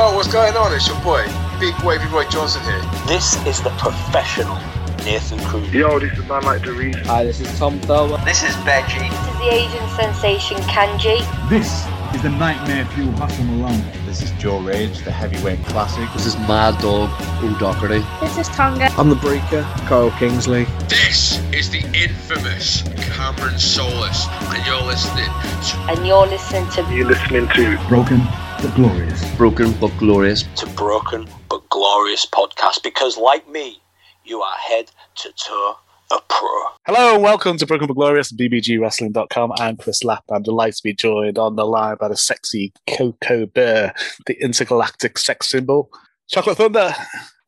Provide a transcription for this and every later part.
Yo, what's going on? It's your boy, Big Wavy Roy Johnson here. This is the professional Nathan Cruz. Yo, this is man like Doris. Hi, this is Tom Thurber. This is Benji. This is the Asian sensation Kanji. This is the Nightmare Fuel Hustle Malone. This is Joe Rage, the heavyweight classic. This is Mad Dog O'Doherty. This is Tonga. I'm the Breaker, Kyle Kingsley. This is the infamous Cameron Solis, and you're listening to. And you're listening to. You're listening to Broken but Glorious. Broken but Glorious. To Broken but Glorious podcast because, like me, you are head to toe a pro. Hello and welcome to Broken but Glorious, BBGWrestling.com. I'm Chris Lapp. I'm delighted to be joined on the line by the sexy Coco Bear, the intergalactic sex symbol. Chocolate Thunder,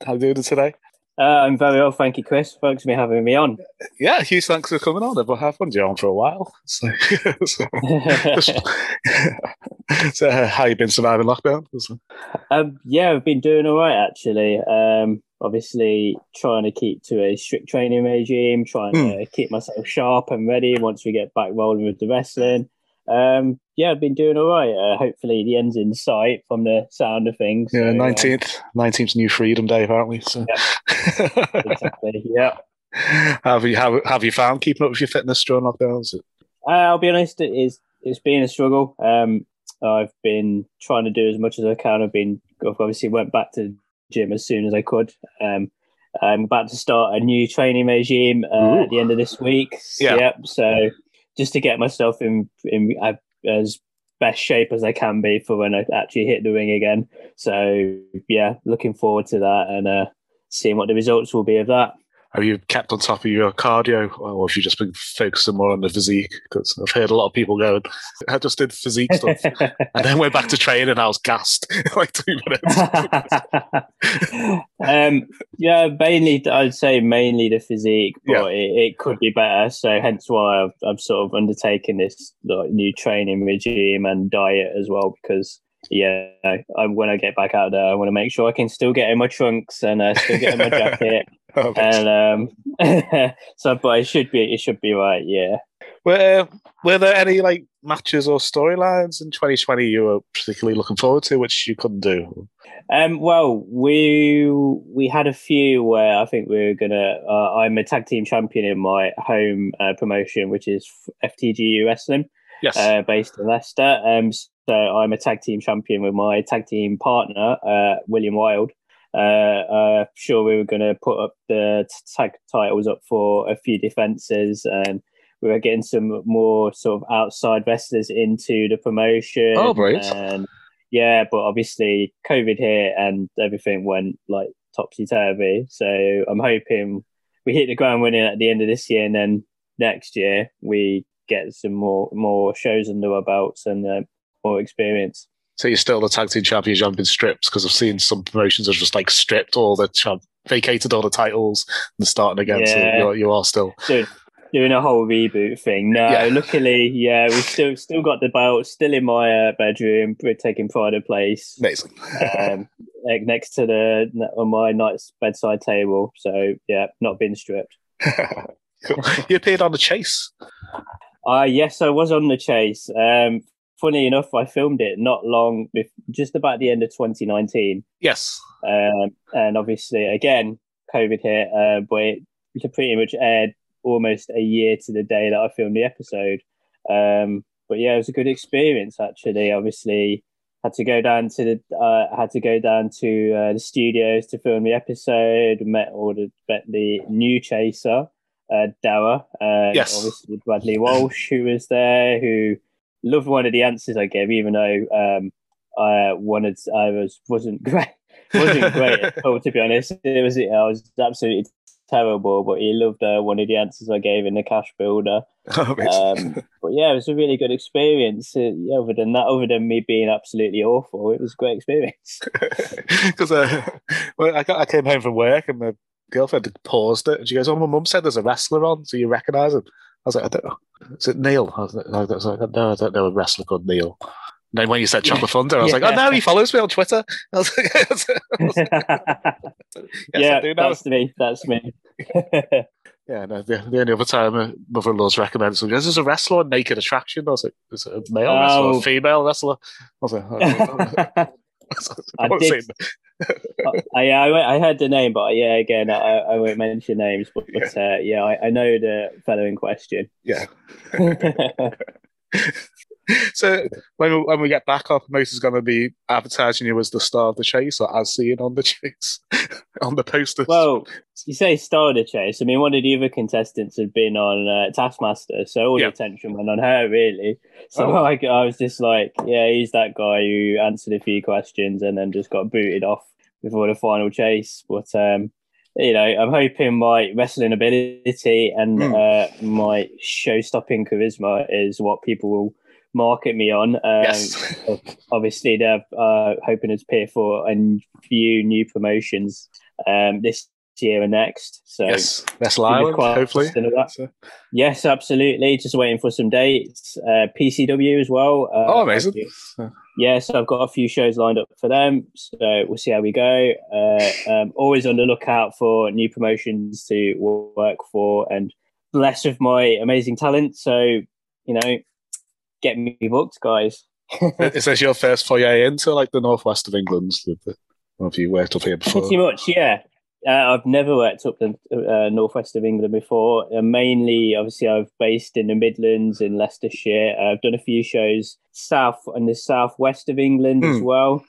how are you doing today? Uh, I'm very well, thank you, Chris. Thanks for having me on. Yeah, huge thanks for coming on. I've had you on for a while. So, so, so uh, how you been surviving lockdown? Um, yeah, I've been doing all right actually. Um, obviously, trying to keep to a strict training regime, trying mm. to keep myself sharp and ready once we get back rolling with the wrestling. Um, yeah, I've been doing all right. Uh, hopefully, the end's in sight from the sound of things. Yeah, nineteenth, nineteenth, New Freedom Day, apparently. So, yeah. exactly. Yeah. Have you have, have you found keeping up with your fitness during lockdowns? Uh, I'll be honest, it is it's been a struggle. Um, I've been trying to do as much as I can. I've been I've obviously went back to gym as soon as I could. Um, I'm about to start a new training regime uh, at the end of this week. Yeah. Yep. So just to get myself in in as best shape as I can be for when I actually hit the ring again. So yeah, looking forward to that and uh, seeing what the results will be of that have you kept on top of your cardio or have you just been focusing more on the physique? Because I've heard a lot of people going, I just did physique stuff and then went back to training and I was gassed like two minutes. um, yeah, mainly, I'd say mainly the physique, but yeah. it, it, could be better. So hence why I've, I've sort of undertaken this like, new training regime and diet as well because yeah, I, when I get back out there, I want to make sure I can still get in my trunks and uh, still get in my jacket. And um, so, but it should be it should be right. Yeah. Were Were there any like matches or storylines in 2020 you were particularly looking forward to, which you couldn't do? Um, well, we we had a few where I think we were gonna. Uh, I'm a tag team champion in my home uh, promotion, which is FTGU Wrestling. Yes. Uh, based in Leicester. Um, so I'm a tag team champion with my tag team partner, uh, William Wild. Uh, uh, sure, we were going to put up the tag titles up for a few defenses, and we were getting some more sort of outside wrestlers into the promotion. Oh, great! And yeah, but obviously COVID hit and everything went like topsy turvy. So I'm hoping we hit the ground running at the end of this year, and then next year we get some more more shows under our belts and uh, more experience. So you're still the tag team champions. You haven't been stripped because I've seen some promotions have just like stripped all the champ, vacated all the titles and starting again. Yeah. So you're, you are still Dude, doing a whole reboot thing. No, yeah. luckily, yeah, we've still still got the belt still in my uh, bedroom. We're taking pride of place. Amazing. um, next to the on my night's bedside table. So yeah, not been stripped. cool. You appeared on the chase. Uh, yes, I was on the chase. Um, funny enough, I filmed it not long, just about the end of 2019. Yes. Um, and obviously, again, COVID hit, uh, but it pretty much aired almost a year to the day that I filmed the episode. Um, but yeah, it was a good experience actually. Obviously, had to go down to the uh, had to go down to uh, the studios to film the episode. Met all the met the new chaser, uh, Darragh. Uh, yes, obviously Bradley Walsh, who was there, who loved one of the answers I gave, even though um, I wanted I was wasn't great wasn't great at all. To be honest, it was I was absolutely terrible, but he loved uh, one of the answers I gave in the cash builder. Oh, um, but yeah, it was a really good experience. Uh, yeah, other than that, other than me being absolutely awful, it was a great experience. Because uh, well, I, got, I came home from work and my girlfriend paused it, and she goes, "Oh, my mum said there's a wrestler on, so you recognise him." I was like, I don't know. Is it Neil? I was like, I was like no, I don't know a wrestler called Neil. And then when you said Chopper Thunder, I was yeah. like, oh no, he follows me on Twitter. I was like, I was like yes, yeah, that's me. That's me. yeah, no, the, the, only other time my mother-in-law's recommended something, this is a wrestler Naked Attraction. I was like, is it a male oh. wrestler, a oh. female wrestler? I was like, oh, I won't did- I, I, I heard the name, but yeah, again, I, I won't mention names. But, but uh, yeah, I, I know the fellow in question. yeah. So when we, when we get back, our promoter's going to be advertising you as the star of the chase or as seen on the chase on the posters. well, you say star of the chase. I mean, one of the other contestants had been on uh, Taskmaster, so all Yeah. the attention went on her, really. So Oh. I, I was just like, yeah, he's that guy who answered a few questions and then just got booted off before the final chase. But um, you know, I'm hoping my wrestling ability and Hmm. uh, my show-stopping charisma is what people will market me on. Um, yes. obviously they're uh, hoping to appear for a few new promotions um, this year and next. So yes. That's fingers Island, hopefully. that. So- yes, absolutely. Just waiting for some dates. Uh, PCW as well. Uh, oh, amazing. yeah, so I've got a few shows lined up for them. So we'll see how we go. Uh, um, always on the lookout for new promotions to work for and blessed with my amazing talent. So, you know, get me booked, guys. Is this your first foyer into like the northwest of England? The- the- Or have you worked up here before? Pretty much, yeah. Uh, I've never worked up the uh, northwest of England before. Uh, mainly, obviously, I've based in the Midlands in Leicestershire. Uh, I've done a few shows south and the southwest of England as Hmm. well.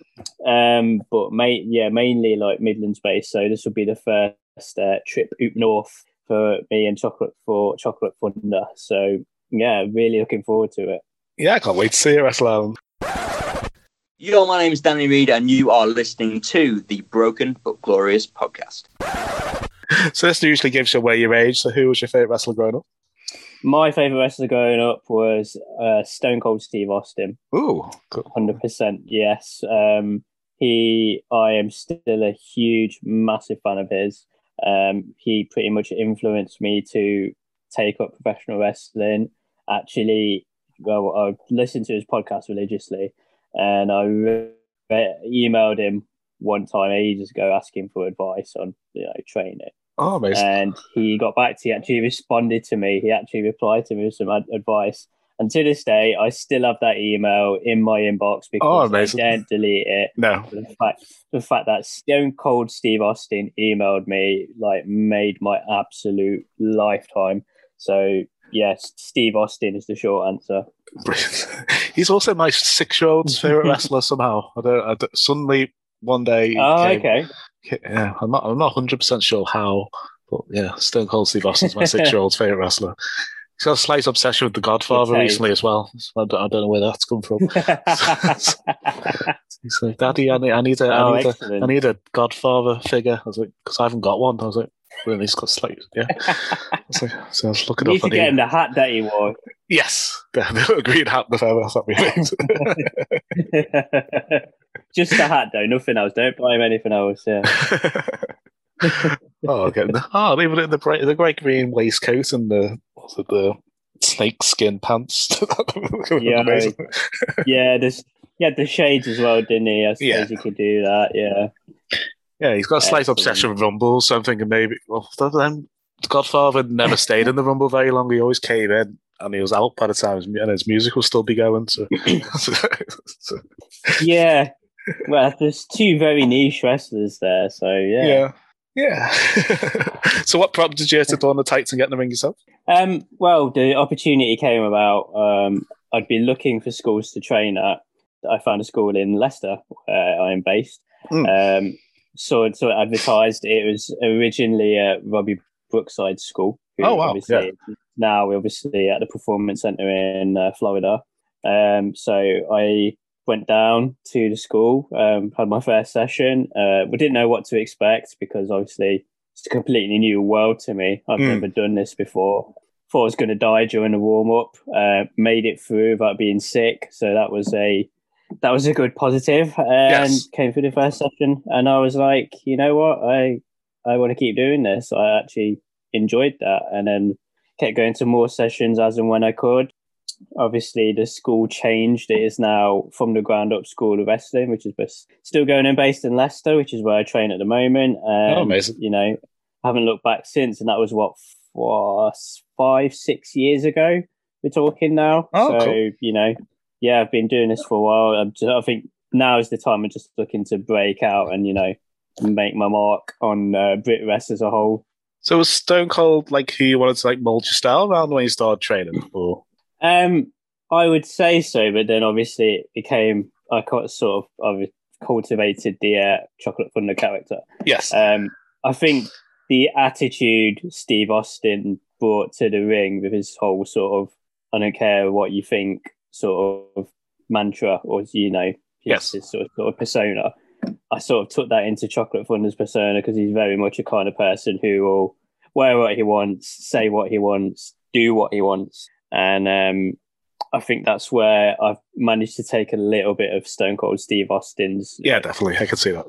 Um, but ma- yeah, mainly like Midlands based. So this will be the first uh, trip up north for me and Chocolate for Chocolate Thunder. So yeah, really looking forward to it. Yeah, I can't wait to see you, Wrestle Island. Yo, my name is Danny Reed, and you are listening to the Broken but Glorious podcast. So this usually gives you away your age. So who was your favourite wrestler growing up? My favorite wrestler growing up was uh, Stone Cold Steve Austin. Ooh, cool. Hundred percent, yes. Um, he, I am still a huge, massive fan of his. Um, he pretty much influenced me to take up professional wrestling. Actually, I listened to his podcast religiously, and I re- emailed him one time ages ago asking for advice on you know training Oh, amazing. and he got back to he actually responded to me he actually replied to me with some ad- advice and to this day i still have that email in my inbox Oh, because i amazing. can't delete it no. the fact the fact that stone cold steve austin emailed me like made my absolute lifetime so yes steve austin is the short answer Brilliant. He's also my six-year-old's favorite wrestler somehow. I don't, I don't- suddenly one day. oh came- okay Yeah, I'm not. I'm not 100 percent sure how, but yeah, Stone Cold Steve Austin's my six-year-old's favorite wrestler. He's got a slight obsession with The Godfather recently as well. So I don't, I don't know where that's come from. He's like, Daddy, I need, I need a, I oh need a, need a Godfather figure. I was like, because I haven't got one. I was like, well, he's got slight, yeah. Like, so I was looking you need up. to get him the, the hat that he wore yes, the green hat, the. That'd be amazing. just the hat though nothing else don't buy him anything else yeah oh, getting okay. Oh, even in the bright, the great green waistcoat and the what's it, the snake skin pants. Yeah, yeah, there's he had the shades as well, didn't he? I suppose Yeah. he could do that. Yeah, Yeah, he's got a slight Excellent. obsession with Rumble, so I'm thinking maybe. Well, then Godfather never stayed in the Rumble very long. He always came in and he was out by the time, his, and his music will still be going. So, so- yeah. Well, there's two very niche wrestlers there, so yeah. yeah, yeah. so, what prompted you to don the tights and get in the ring yourself? Um, well, the opportunity came about. Um, I'd been looking for schools to train at. I found a school in Leicester where I am based. Hmm. Um, saw it, saw advertised. It was originally a Robbie Brookside school. Oh, wow, Obviously, now we're obviously at the Performance Center in uh, Florida. Um, so I went down to the school, um, had my first session. Uh, we didn't know what to expect because obviously it's a completely new world to me. I've Mm. never done this before. Thought I was going to die during the warm up. Uh, made it through without being sick, so that was a that was a good positive. And Yes. came through the first session, and I was like, you know what, I I want to keep doing this. I actually enjoyed that, and then kept going to more sessions as and when I could. Obviously, the school changed. It is now from the ground up school of wrestling, which is still going and based in Leicester, which is where I train at the moment. Oh, amazing. You know, haven't looked back since, and that was what five, six years ago. We're talking now. Oh, so cool. you know, yeah, I've been doing this for a while. I'm just, I think now is the time I'm just looking to break out and you know make my mark on uh, BritWres as a whole. So was Stone Cold like who you wanted to like mold your style around when you started training? Or Um, I would say so, but then obviously it became I got sort of I've cultivated the uh, Chocolate Thunder character. yes, Um, I think the attitude Steve Austin brought to the ring with his whole sort of I don't care what you think sort of mantra or you know Yes. his sort of, sort of persona. I sort of took that into Chocolate Thunder's persona because he's very much a kind of person who will wear what he wants, say what he wants, do what he wants, and um, I think that's where I've managed to take a little bit of Stone Cold Steve Austin's yeah, definitely. I can see that.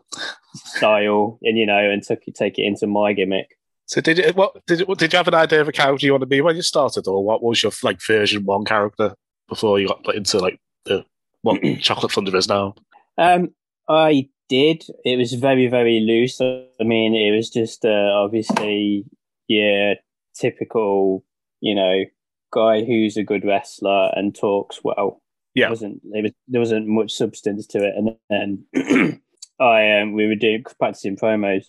style, and you know, and took take it into my gimmick. So did you what did you, did you have an idea of a character you want to be when you started, or what was your like version one character before you got put into like the what Chocolate Thunder is now? Um, I did. It was very, very loose. I mean, it was just uh, obviously yeah, typical, you know, guy who's a good wrestler and talks well. Yeah. There wasn't there, was, there wasn't much substance to it, and then I um we were doing practicing promos,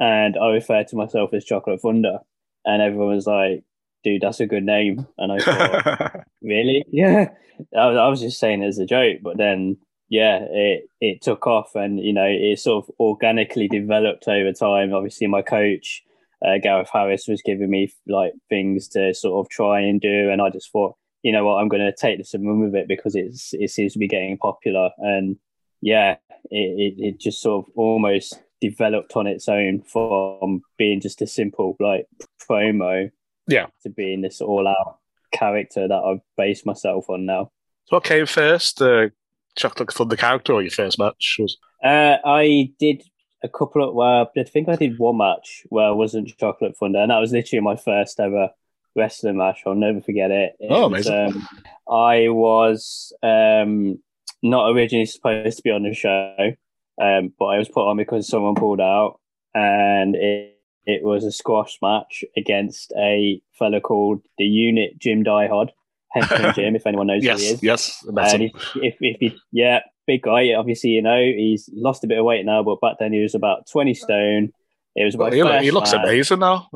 and I referred to myself as Chocolate Thunder, and everyone was like, "Dude, that's a good name," and I thought. really? Yeah. I was, I was just saying it as a joke, but then yeah, it it took off, and you know, it sort of organically developed over time. Obviously, my coach uh, Gareth Harris was giving me like things to sort of try and do, and I just thought, you know what, I'm going to take this and run with it because it's it seems to be getting popular, and yeah, it, it, it just sort of almost developed on its own from being just a simple like promo Yeah. to being this all out character that I've based myself on now. So what came first, the Chocolate Thunder character or your first match? Was Uh, I did a couple of, well, I think I did one match where I wasn't Chocolate Thunder, and that was literally my first ever wrestling match. I'll never forget it. it Oh, was, amazing. um, I was um, not originally supposed to be on the show, um, but I was put on because someone pulled out, and it it was a squash match against a fellow called the Unit Jim Diehard, Henchman Jim, if anyone knows who he is. yes, that's And it. if, if, if he, yeah, big guy. Obviously, you know, he's lost a bit of weight now, but back then he was about 20 stone. It was Well, he, he looks match. amazing now.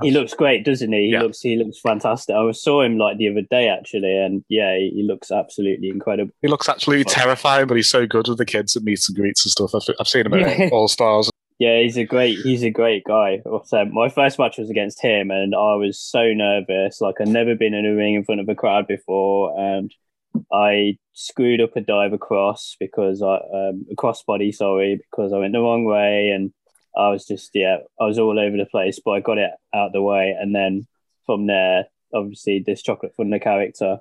He looks great, doesn't he? He Yeah. looks he looks fantastic. I saw him like the other day actually, and yeah, he, he looks absolutely incredible. He looks absolutely terrifying, but he's so good with the kids at meets and greets and stuff. I've, I've seen him at All Stars. Yeah, he's a great he's a great guy. So my first match was against him, and I was so nervous. Like I'd never been in a ring in front of a crowd before, and I screwed up a dive across because I um, a crossbody, sorry, because I went the wrong way, and I was just yeah, I was all over the place. But I got it out the way, and then from there, obviously, this Chocolate Thunder character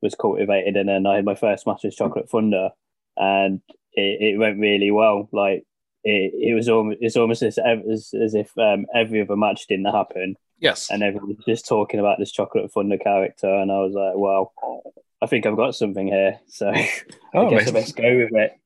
was cultivated, and then I had my first match with Chocolate Thunder, and it, it went really well. Like it, it was almost it's almost as as, as if um, every other match didn't happen, Yes. and everyone was just talking about this Chocolate Thunder character, and I was like, well, I think I've got something here. So Oh, I guess I amazing. best go with it.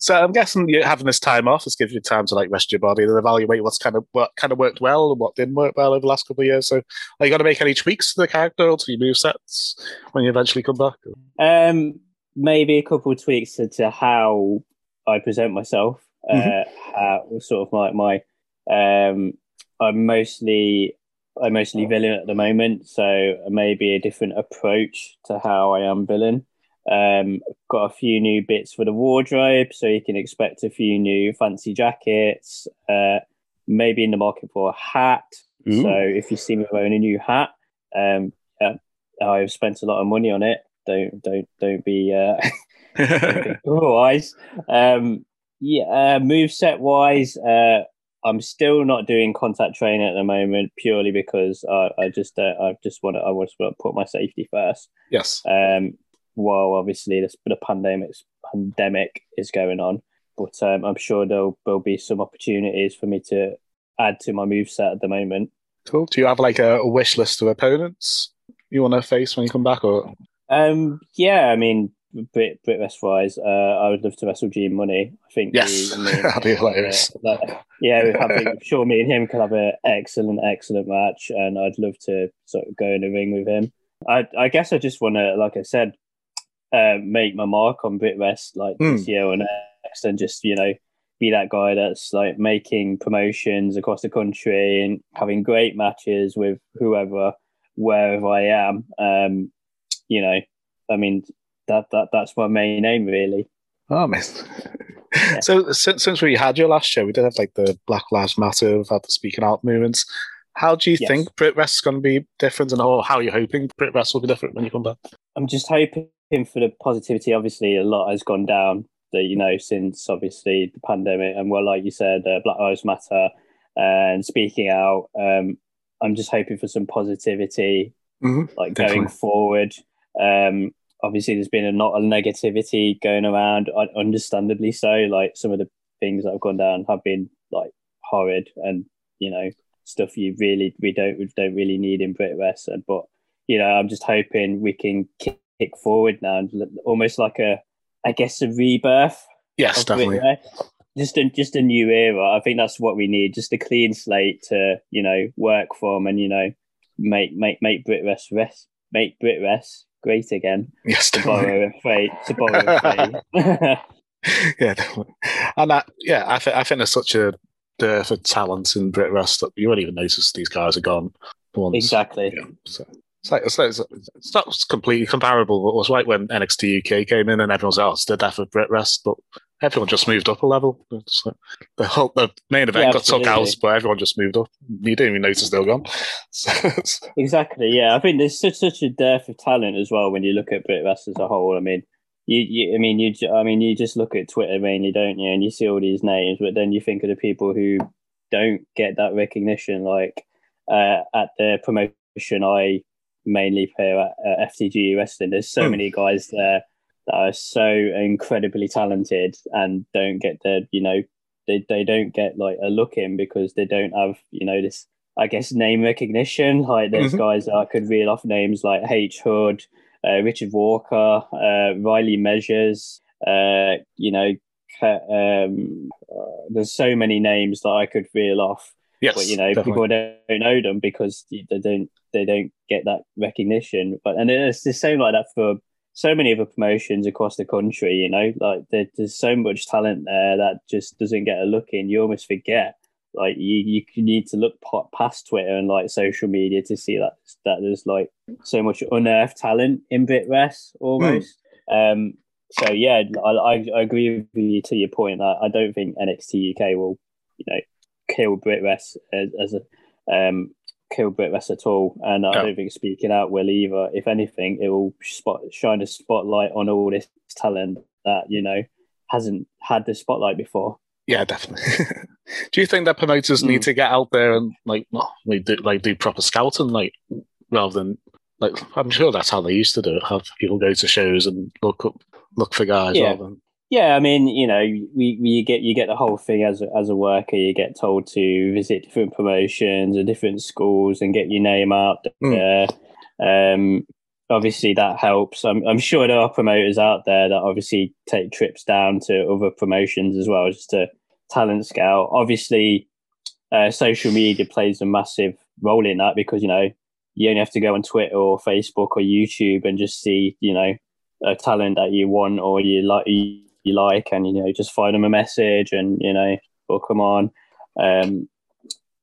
So I'm guessing you're having this time off has given you time to like rest your body and evaluate what's kind of what kind of worked well and what didn't work well over the last couple of years. So are you going to make any tweaks to the character or to your move sets when you eventually come back? Um, maybe a couple of tweaks to how I present myself. Uh, how sort of like my, um, I'm mostly I'm mostly villain at the moment, so maybe a different approach to how I am villain. Um, got a few new bits for the wardrobe, so you can expect a few new fancy jackets. Uh, maybe in the market for a hat. Ooh. So if you see me wearing a new hat, um, yeah, I've spent a lot of money on it. Don't don't don't be uh, otherwise. Um, yeah, uh, move set wise, uh, I'm still not doing contact training at the moment purely because I, I just uh, I just want to I just want to put my safety first. yes. Um, while obviously this the pandemic pandemic is going on, but um, I'm sure there'll there'll be some opportunities for me to add to my move set at the moment. Cool. Do you have like a, a wish list of opponents you want to face when you come back? Or Um, yeah, I mean, Brit BritWres wise, uh, I would love to wrestle G Money. I think Yes, me that'd be hilarious. uh, that- yeah, I think sure me and him could have an excellent, excellent match, and I'd love to sort of go in the ring with him. I, I guess I just want to, like I said, uh, make my mark on BritWres like Mm. this year or next, and just you know be that guy that's like making promotions across the country and having great matches with whoever, wherever I am. Um, you know, I mean that that that's my main aim really. Oh, man. So since, since we had your last show, we did have like the Black Lives Matter, we've had the speaking out movements. How do you Yes. think BritWres is going to be different, and how, how are you hoping BritWres will be different when you come back? I'm just hoping for the positivity. Obviously, a lot has gone down. That you know since obviously the pandemic, and well, like you said, uh, Black Lives Matter and speaking out. Um, I'm just hoping for some positivity, Mhm, like definitely. going forward. Um, obviously, there's been a lot of negativity going around, understandably so. Like some of the things that have gone down have been like horrid, and you know stuff you really we don't we don't really need in Brit. And but you know, I'm just hoping we can kick, forward now, and almost like a, I guess, a rebirth. Yes, definitely. Just a just a new era. I think that's what we need. Just a clean slate to you know work from, and you know make make make Brit Rest rest make Brit Rest great again. Yes, To borrow a phrase. To borrow a phrase. yeah, definitely. And that, yeah, I, th- I think there's such a dearth of talent in BritWres that you won't even notice these guys are gone. Once. exactly. Yeah, so it's like, it's, like, it's not completely comparable, but it was like when NXT UK came in and everyone was like, oh, it's the death of BritWres, but everyone just moved up a level. Like the whole the main event Yeah, got took out, but everyone just moved up. You didn't even notice they were gone. So Exactly. Yeah, I think there's such such a dearth of talent as well when you look at BritWres as a whole. I mean, you, you I mean you I mean you just look at Twitter mainly, don't you? And you see all these names, but then you think of the people who don't get that recognition. Like uh, at the promotion I mainly play at uh, FTG Wrestling. There's so Hmm. many guys there that are so incredibly talented and don't get the you know they they don't get like a look in because they don't have you know this I guess name recognition. Like there's Mhm. guys that I could reel off names like H Hood, uh, Richard Walker, uh, Riley Measures. Uh, you know, um, uh, there's so many names that I could reel off. yes, but you know, definitely. people don't, don't know them because they don't they don't get that recognition. But and it's the same like that for so many other promotions across the country. You know, like there, there's so much talent there that just doesn't get a look in. You almost forget. Like you, you need to look past Twitter and like social media to see that that there's like so much unearthed talent in BritWres almost. Um, so yeah, I, I, I agree with you to your point that I don't think NXT UK will, you know, kill BritWres as, as a um, kill BritWres at all, and I No. don't think Speaking Out will either. If anything, it will spot shine a spotlight on all this talent that you know hasn't had the spotlight before. Yeah, definitely. do you think that promoters need Mm. to get out there and like not like do like do proper scouting, like rather than like I'm sure that's how they used to do it. Have people go to shows and look up look for guys Yeah. rather than Yeah, I mean, you know, we, we you get you get the whole thing as a, as a worker. You get told to visit different promotions and different schools and get your name out there. Um, obviously, that helps. I'm I'm sure there are promoters out there that obviously take trips down to other promotions as well, just to talent scout. Obviously, uh, social media plays a massive role in that because you know you only have to go on Twitter or Facebook or YouTube and just see you know a talent that you want or you like you, you like and you know just find them a message and you know book them on. Um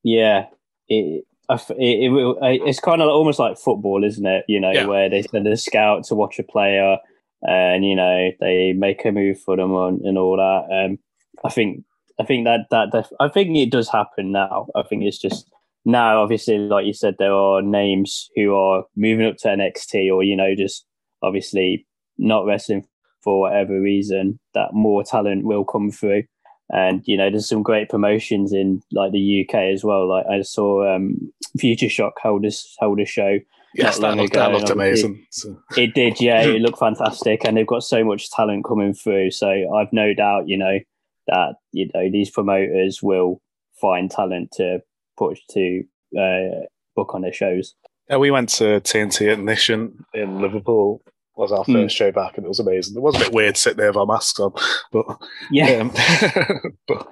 yeah it it, it will it's kind of almost like football isn't it? You know Yeah. where they send a scout to watch a player and you know they make a move for them and, and all that. Um i think i think that that def- i think it does happen now. I think it's just now obviously like you said there are names who are moving up to nxt or you know just obviously not wrestling for whatever reason that more talent will come through and you know there's some great promotions in like the uk as well like i saw um future shock hold a, hold a show yes, that looked, that looked amazing. So, it did, yeah. It looked fantastic, and they've got so much talent coming through. So I've no doubt, you know, that you know these promoters will find talent to put to uh, book on their shows. yeah, we went to TNT Ignition in Liverpool. Was our Hmm. first show back, and it was amazing. It was a bit weird sitting there with our masks on, but Yeah, Um, but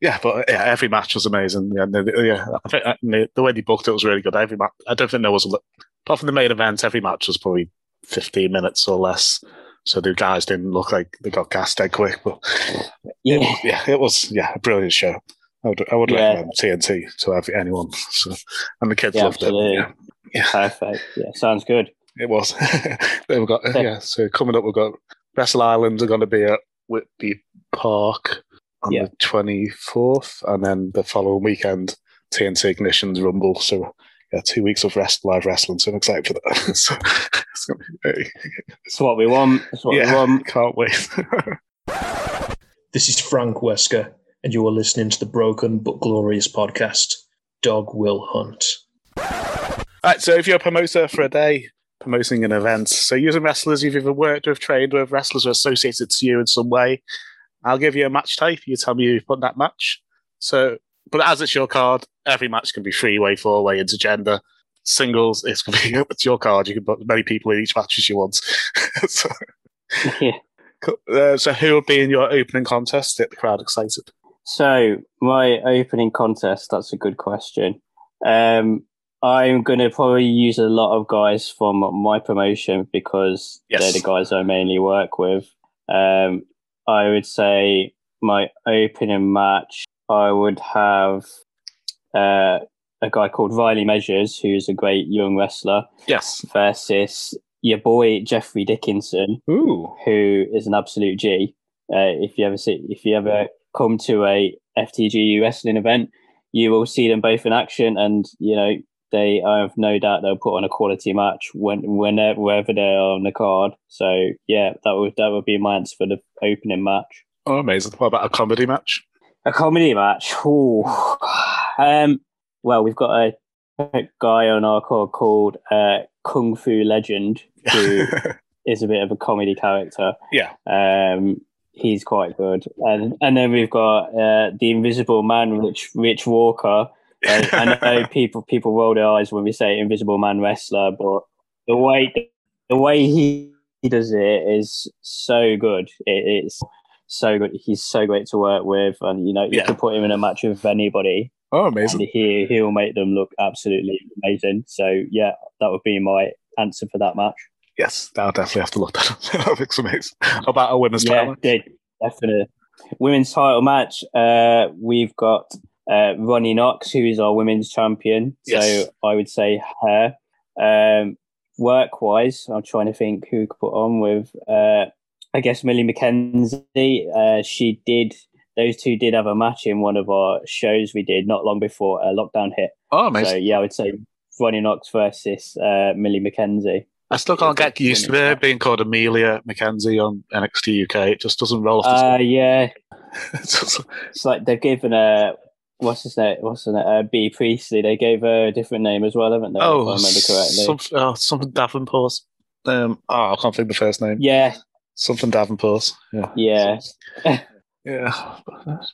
yeah, but yeah, every match was amazing. Yeah, the, the- yeah, I think uh, the, the way they booked it was really good. Every match, I don't think there was apart from the main event, every match was probably fifteen minutes or less. so the guys didn't look like they got gassed dead quick. But Yeah. it, yeah, it was yeah a brilliant show. I would I would Yeah. recommend TNT to every, anyone. So and the kids Yeah, loved absolutely. it. Yeah, Perfect. Yeah, sounds good. It was. They've got yeah. So coming up, we've got Wrestle Islands are going to be at Whitby Park on Yeah. the twenty fourth, and then the following weekend TNT Ignition's Rumble. So. Yeah, two weeks of rest, live wrestling, so I'm excited for that. so it's gonna be very, It's what we want. It's what we want. can't wait. This is Frank Wesker, and you are listening to the Broken but Glorious podcast. Dog will hunt. Right, so if you're a promoter for a day, promoting an event, so using wrestlers you've either worked with, trained with, wrestlers who are associated to you in some way, I'll give you a match type. You tell me you've put that match. So, but as it's your card, every match can be three way, four way, intergender. Singles, it's going to be it's your card. You can put as many people in each match as you want. so, Yeah. uh, so, who would be in your opening contest? Get the crowd excited. So my opening contest, that's a good question. Um, I'm going to probably use a lot of guys from my promotion because Yes. they're the guys I mainly work with. Um, I would say my opening match, I would have uh, a guy called Riley Measures, who's a great young wrestler, Yes. versus your boy Jeffrey Dickinson, Ooh. who is an absolute G. Uh, if you ever see, if you ever come to a FTGU wrestling event, you will see them both in action, and you know they. I have no doubt they'll put on a quality match when, whenever, wherever they're on the card. So yeah, that would that would be my answer for the opening match. Oh, amazing. What about a comedy match? A comedy match. Ooh. Um. Well, we've got a, a guy on our card called uh, Kung Fu Legend, who is a bit of a comedy character. yeah. Um, he's quite good, and and then we've got uh, the Invisible Man, Rich Rich Walker. I know people people roll their eyes when we say Invisible Man wrestler, but the way the way he, he does it is so good. It, it's so good. He's so great to work with, and you know you Yeah. can put him in a match with anybody, Oh, and amazing. he he'll make them look absolutely amazing. So yeah, that would be my answer for that match. Yes, I'll definitely have to look that up. that looks amazing. About a women's yeah, title? de- definitely. Women's title match. Uh, we've got uh, Ronnie Knox, who is our women's champion. Yes. So I would say her. Um, work wise, I'm trying to think who could put on with. Uh, I guess Millie McKenzie. Uh, she did. Those two did have a match in one of our shows we did not long before uh, lockdown hit. Oh, So amazing. yeah, I would say Ronnie Knox versus uh, Millie McKenzie. I still can't get used to her being called Amelia McKenzie on NXT UK. It just doesn't roll off the Uh, yeah, It's it's like they've given a what's his name? What's his name? Uh, Bea Priestley. They gave her a different name as well, haven't they? if I oh, remember correctly. some, oh, something Davenport. Um, oh, I can't think of the first name. Yeah, Something Davenport. Yeah. yeah, Yeah.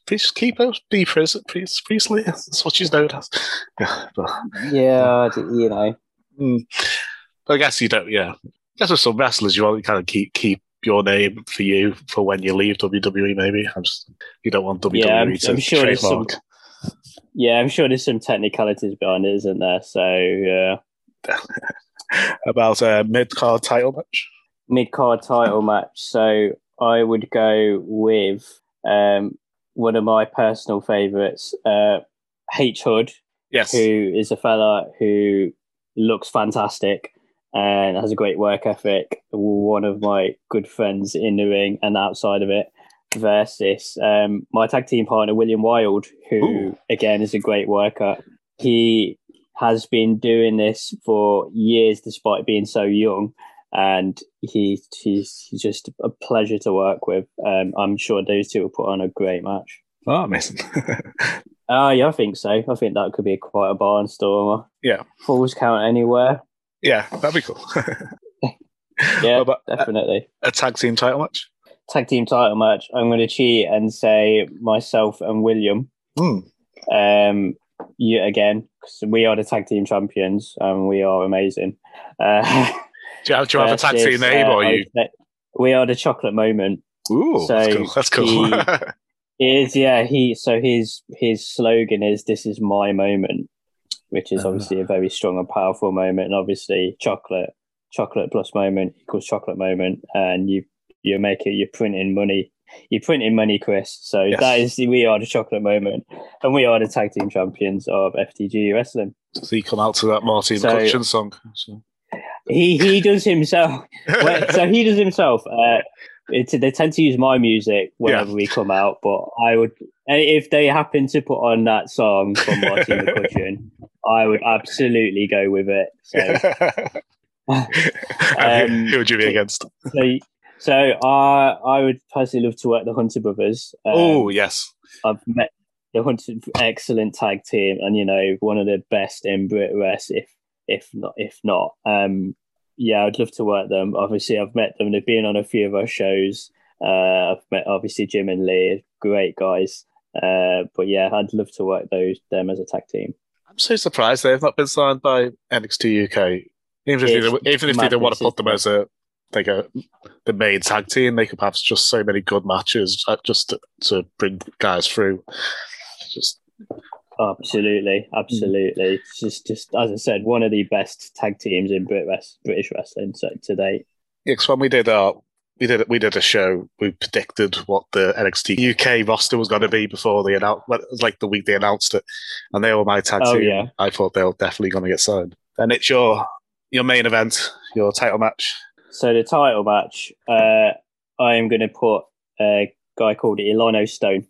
Priest, keeper, B Priest, Priest, Priestley. That's what she's known as. Yeah. But, yeah. You know, mm. I guess you don't, yeah. I guess with some wrestlers, you want to kind of keep keep your name for you for when you leave WWE, maybe. I'm just, you don't want WWE Yeah, I'm- to I'm sure there's some- trademark. Yeah. I'm sure there's some technicalities behind it, isn't there? So yeah, about a mid card title match. mid card title match. So I would go with um, one of my personal favourites, uh, H Hood. Yes. who is a fella who looks fantastic and has a great work ethic. One of my good friends in the ring and outside of it, versus um, my tag team partner William Wild, who Ooh. again is a great worker. He has been doing this for years, despite being so young. And he, he's, he's just a pleasure to work with. Um, I'm sure those two will put on a great match. Oh, amazing. Oh, yeah, I think so. I think that could be quite a barnstormer. yeah. Falls count anywhere. Yeah, that'd be cool. Yeah, about a, definitely. a tag team title match? Tag team title match. I'm going to cheat and say myself and William. Hmm. Um, you again, 'cause we are the tag team champions and we are amazing. Uh, Do you have, do you have a tag team name uh, or you? We are the chocolate moment. Ooh, so that's cool. That's cool. he- Is yeah he so his his slogan is this is my moment, which is Uh. obviously a very strong and powerful moment, and obviously chocolate chocolate plus moment equals chocolate moment, and you you're making you're printing money. You're printing money, Chris. So Yes. that is we are the chocolate moment, and we are the tag team champions of FTG wrestling. So you come out to that Martine So- McCutcheon song. So. He he does himself. so he does himself. Uh, it's, they tend to use my music whenever Yeah. we come out, but I would if they happen to put on that song from Martine McCutcheon, I would absolutely go with it. So Um, who would you be against? so, so I I would personally love to work the Hunter brothers. Um, oh yes, I've met the Hunter, excellent tag team, and you know one of the best in BritWres, if if not if not. Um, yeah, I'd love to work them. Obviously, I've met them. They've been on a few of our shows. Uh, I've met obviously Jim and Lee, great guys. Uh, but yeah, I'd love to work those them as a tag team. I'm so surprised they've not been signed by NXT UK. Even if they, even if they don't want to put them as a like a the main tag team, they could have just so many good matches uh, just to, to bring guys through. Just Absolutely, absolutely. It's just, just as I said, one of the best tag teams in BritWres, British wrestling so to date. Yeah, because when we did our we did we did a show, we predicted what the NXT UK roster was going to be before they announced, well, it was like the week they announced it, and they were my tag Oh, team. yeah. I thought they were definitely going to get signed. And it's your your main event, your title match. So the title match, uh, I am going to put a guy called Ilano Stone,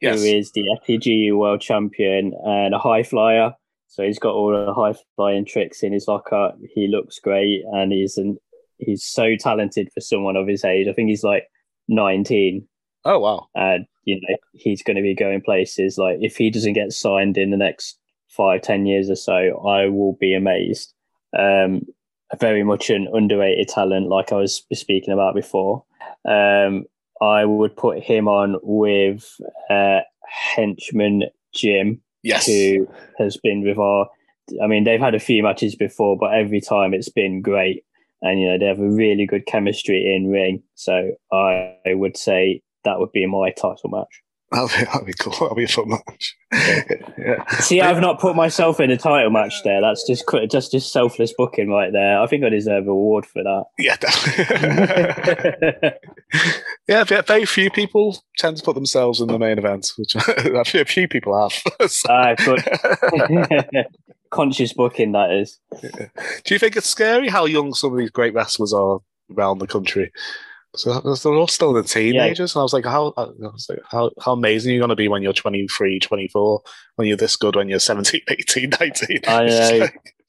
Yes. who is the FTGU world champion and a high flyer. So he's got all the high flying tricks in his locker. He looks great, and he's an, he's so talented for someone of his age. I think he's like nineteen. Oh wow! and you know he's going to be going places. Like if he doesn't get signed in the next five, ten years or so, I will be amazed. Um, very much an underrated talent, like I was speaking about before. Um, I would put him on with uh, henchman Jim, Yes. who has been with our. I mean, they've had a few matches before, but every time it's been great, and you know they have a really good chemistry in ring. So I, I would say that would be my title match. That'll be, that'll be cool. That'll be a fun match. yeah. See, I've not put myself in a title match there. That's just just just selfless booking right there. I think I deserve a award for that. Yeah, definitely. yeah, very few people tend to put themselves in the main event, which a few, a few people have. So- ah, Aye, but conscious booking that is. Do you think it's scary how young some of these great wrestlers are around the country? So they're all still the teenagers, and I was like, how, I was like, how, how amazing are you going to be when you're 23, 24, when you're this good when you're 17, 18, 19? I know.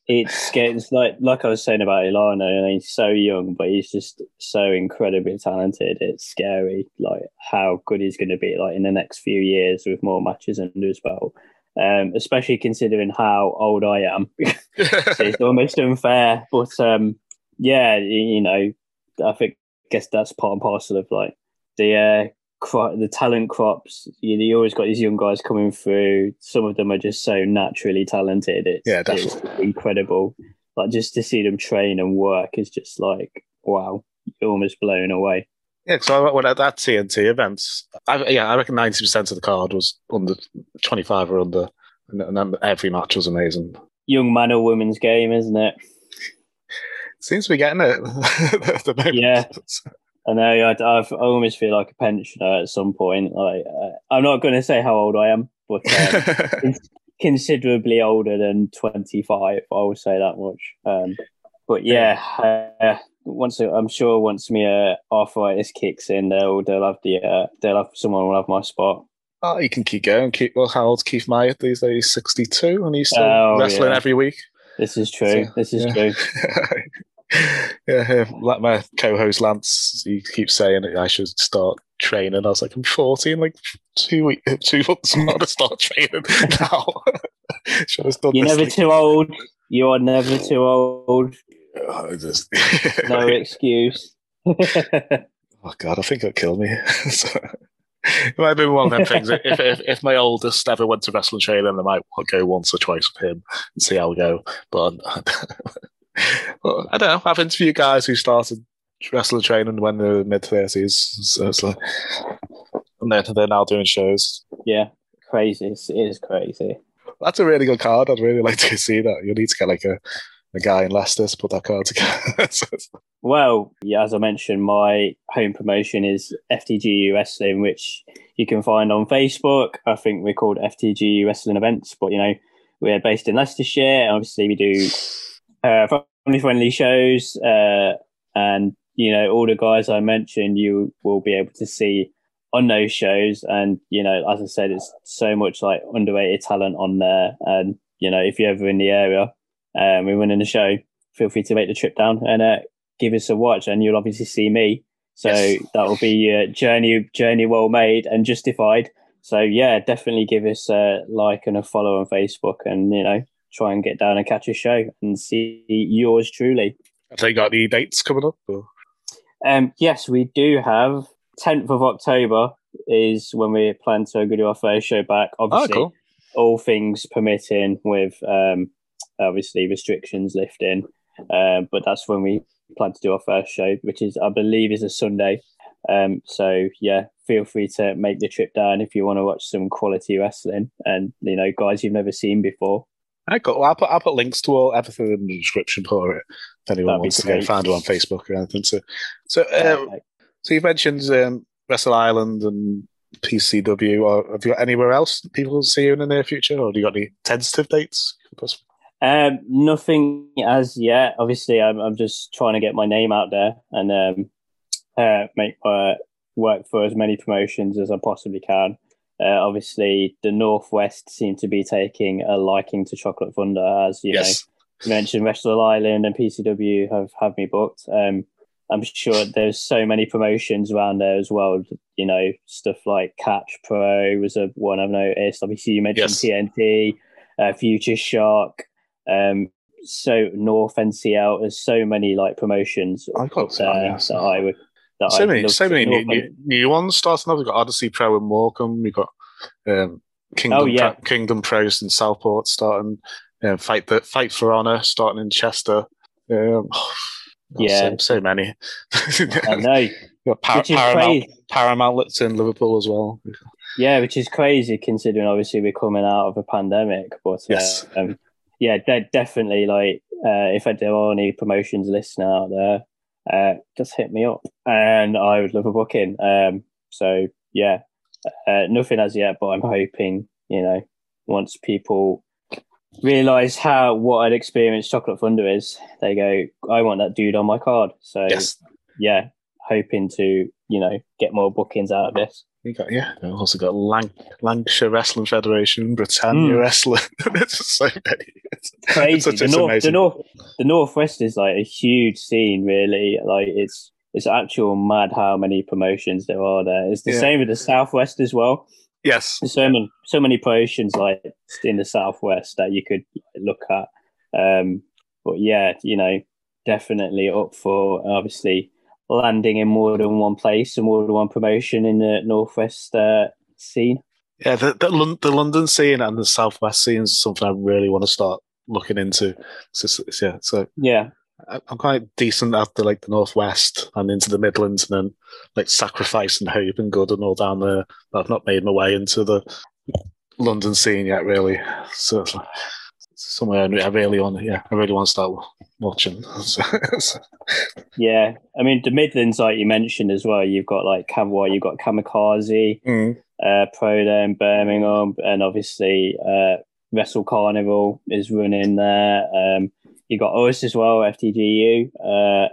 It's getting like like I was saying about Ilana, and he's so young, but he's just so incredibly talented. It's scary, like how good he's going to be, like in the next few years with more matches under his belt. Um, especially considering how old I am, so it's almost unfair. But um, yeah, you know, I think guess that's part and parcel of like the uh, cro- the talent crops. You, know you always got these young guys coming through. Some of them are just so naturally talented. It's, Yeah, it's incredible. Like just to see them train and work is just like wow, you're almost blown away. Yeah, so I went at that TNT event. I, yeah, I reckon ninety percent of the card was under twenty-five or under, and, and then every match was amazing. Young man or women's game, isn't it? Seems to be getting it at the moment. Yeah. I know. I, I've, almost feel like a pensioner at some point. Like uh, I'm not going to say how old I am, but um, considerably older than 25. I will say that much. Um, but yeah, uh, once I'm sure once my uh, arthritis kicks in, they'll they'll have the uh, they'll have someone will have my spot. oh, you can keep going. Keep well. How old's Keith Myatt these days? Sixty-two, and he's still Oh, wrestling yeah. every week. This is true. So, this is yeah. true. yeah, like my co-host Lance, he keeps saying that I should start training. I was like, I'm 40 in like two week, two months. I'm not to start training now. should have done You're never like- too old. You are never too old. Oh, just- No excuse. oh god, I think it'll kill me. so, it might be one of them things. If, if if my oldest ever went to wrestling training, I might go once or twice with him and see how we go. But well, I don't know. I've interviewed guys who started wrestling training when they were mid thirties, so it's like, and then they're now doing shows. yeah, crazy. It's- It is crazy. That's a really good card. I'd really like to see that. You need to get like a, a guy in Leicester to put that card together. Well, yeah, as I mentioned, my home promotion is FTGU Wrestling, which you can find on Facebook. I think we're called FTGU Wrestling Events, but you know, we're based in Leicestershire. And obviously, we do uh, family friendly shows, uh, and you know, all the guys I mentioned, you will be able to see on those shows. And you know, as I said, it's so much like underrated talent on there. And you know, if you're ever in the area, um, we're running a show. Feel free to make the trip down and uh, give us a watch, and you'll obviously see me. So Yes. that will be your journey journey well made and justified. So yeah, definitely give us a like and a follow on Facebook, and you know try and get down and catch a show and see yours truly. Have they got any dates coming up? Or? Um, yes, we do have 10th of October is when we plan to go to our first show back. Obviously, cool. all things permitting with um, obviously restrictions lifting. Uh, but that's when we plan to do our first show, which is, I believe, is a Sunday. Um, so yeah, feel free to make the trip down if you want to watch some quality wrestling and you know guys you've never seen before. I got. Well, I'll put I'll put links to all everything in the description for it. If anyone That'd wants to go find it on Facebook or anything. So, so, uh, so you've mentioned um, Wrestle Island and PCW. Or have you got anywhere else people will see you in the near future, or have you got any tentative dates? Um, nothing as yet. Obviously, I'm I'm just trying to get my name out there and um, uh, make my work for as many promotions as I possibly can. Uh, obviously, the Northwest seem to be taking a liking to Chocolate Thunder, as you Yes. know. You mentioned Wrestle Island and PCW have have me booked. Um, I'm sure there's so many promotions around there as well. You know, stuff like Catch Pro was a one I've noticed. Obviously, you mentioned Yes. TNT, uh, Future Shock, um, so North NCL. There's so many like promotions I got yes. that I would. So many, so many new, new, new ones starting off. We've got Odyssey Pro and Morecambe. We've got um, Kingdom, Oh, yeah. Pro, Kingdom Pros in Southport starting. Um, fight the Fight for Honor starting in Chester. Um, Yeah. so, so many. I know. Got Par- Which is Paramount, crazy. Paramount in Liverpool as well. Yeah, which is crazy considering obviously we're coming out of a pandemic. But uh, Yes. um, yeah, de- definitely. Like, uh, if there are any promotions listening out there, uh, just hit me up, and I would love a booking. Um, so yeah, uh, nothing as yet, but I'm hoping you know once people realize how what an experienced Chocolate Thunder is, they go, I want that dude on my card. So Yes. yeah, hoping to you know get more bookings out of this. You got yeah. We've also got Lanc- Lancashire Wrestling Federation, Britannia Mm. Wrestling. it's so many. It's, crazy. it's the north, the north, the northwest is like a huge scene. Really, like it's it's actual mad how many promotions there are there. It's the Yeah. same with the southwest as well. Yes. There's so many so many promotions like in the southwest that you could look at. Um, but yeah, you know, definitely up for obviously landing in more than one place and more than one promotion in the northwest uh, scene. Yeah, the the, the London scene and the Southwest scene is something I really want to start looking into. So, it's- it's- yeah, so Yeah, I'm quite decent the like the Northwest and into the Midlands, and then like Sacrifice and Hope and Good and all down there. But I've not made my way into the London scene yet, really. So it's somewhere I I really want. Yeah, I really want to start watching. Yeah, I mean the Midlands, like you mentioned as well. You've got like Cam- you've got Kamikaze, Mm. uh, Pro Birmingham, and obviously uh, Wrestle Carnival is running there. Um, you got us as well, FTGU, uh,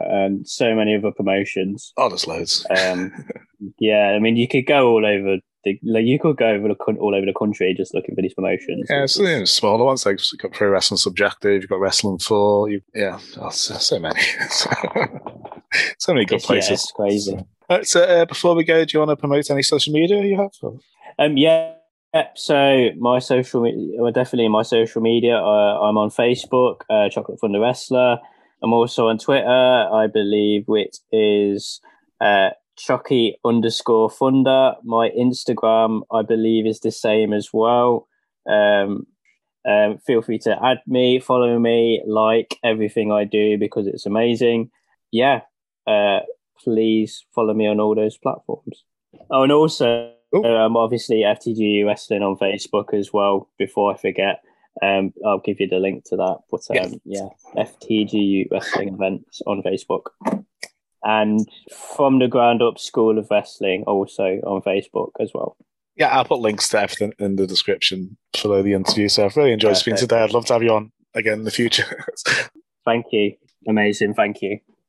and so many other promotions. oh, there's loads. Um, yeah, I mean you could go all over the like you could go over the all over the country just looking for these promotions. Yeah, so you know, smaller ones like you've got Pro Wrestling Subjective, you've got Wrestling Four, you yeah, oh, so, so many, so many good It's- yeah, places. it's crazy. Alright, so uh, before we go, do you want to promote any social media you have? Or- Um, yeah. Yep. So my social, well, definitely my social media. Uh, I'm on Facebook, uh, Chocolate Thunder Wrestler. I'm also on Twitter. I believe which is uh, Chucky underscore Thunder. My Instagram, I believe, is the same as well. Um, um, feel free to add me, follow me, like everything I do because it's amazing. Yeah. Uh, please follow me on all those platforms. Oh, and also, um, obviously FTG Wrestling on Facebook as well. Before I forget, Um, I'll give you the link to that. But um, yeah, FTGU wrestling events on Facebook, and from the ground up School of Wrestling also on Facebook as well. Yeah, I'll put links to everything in the description for the interview. So I've really enjoyed speaking Perfect. today. I'd love to have you on again in the future. Thank you. Amazing. Thank you.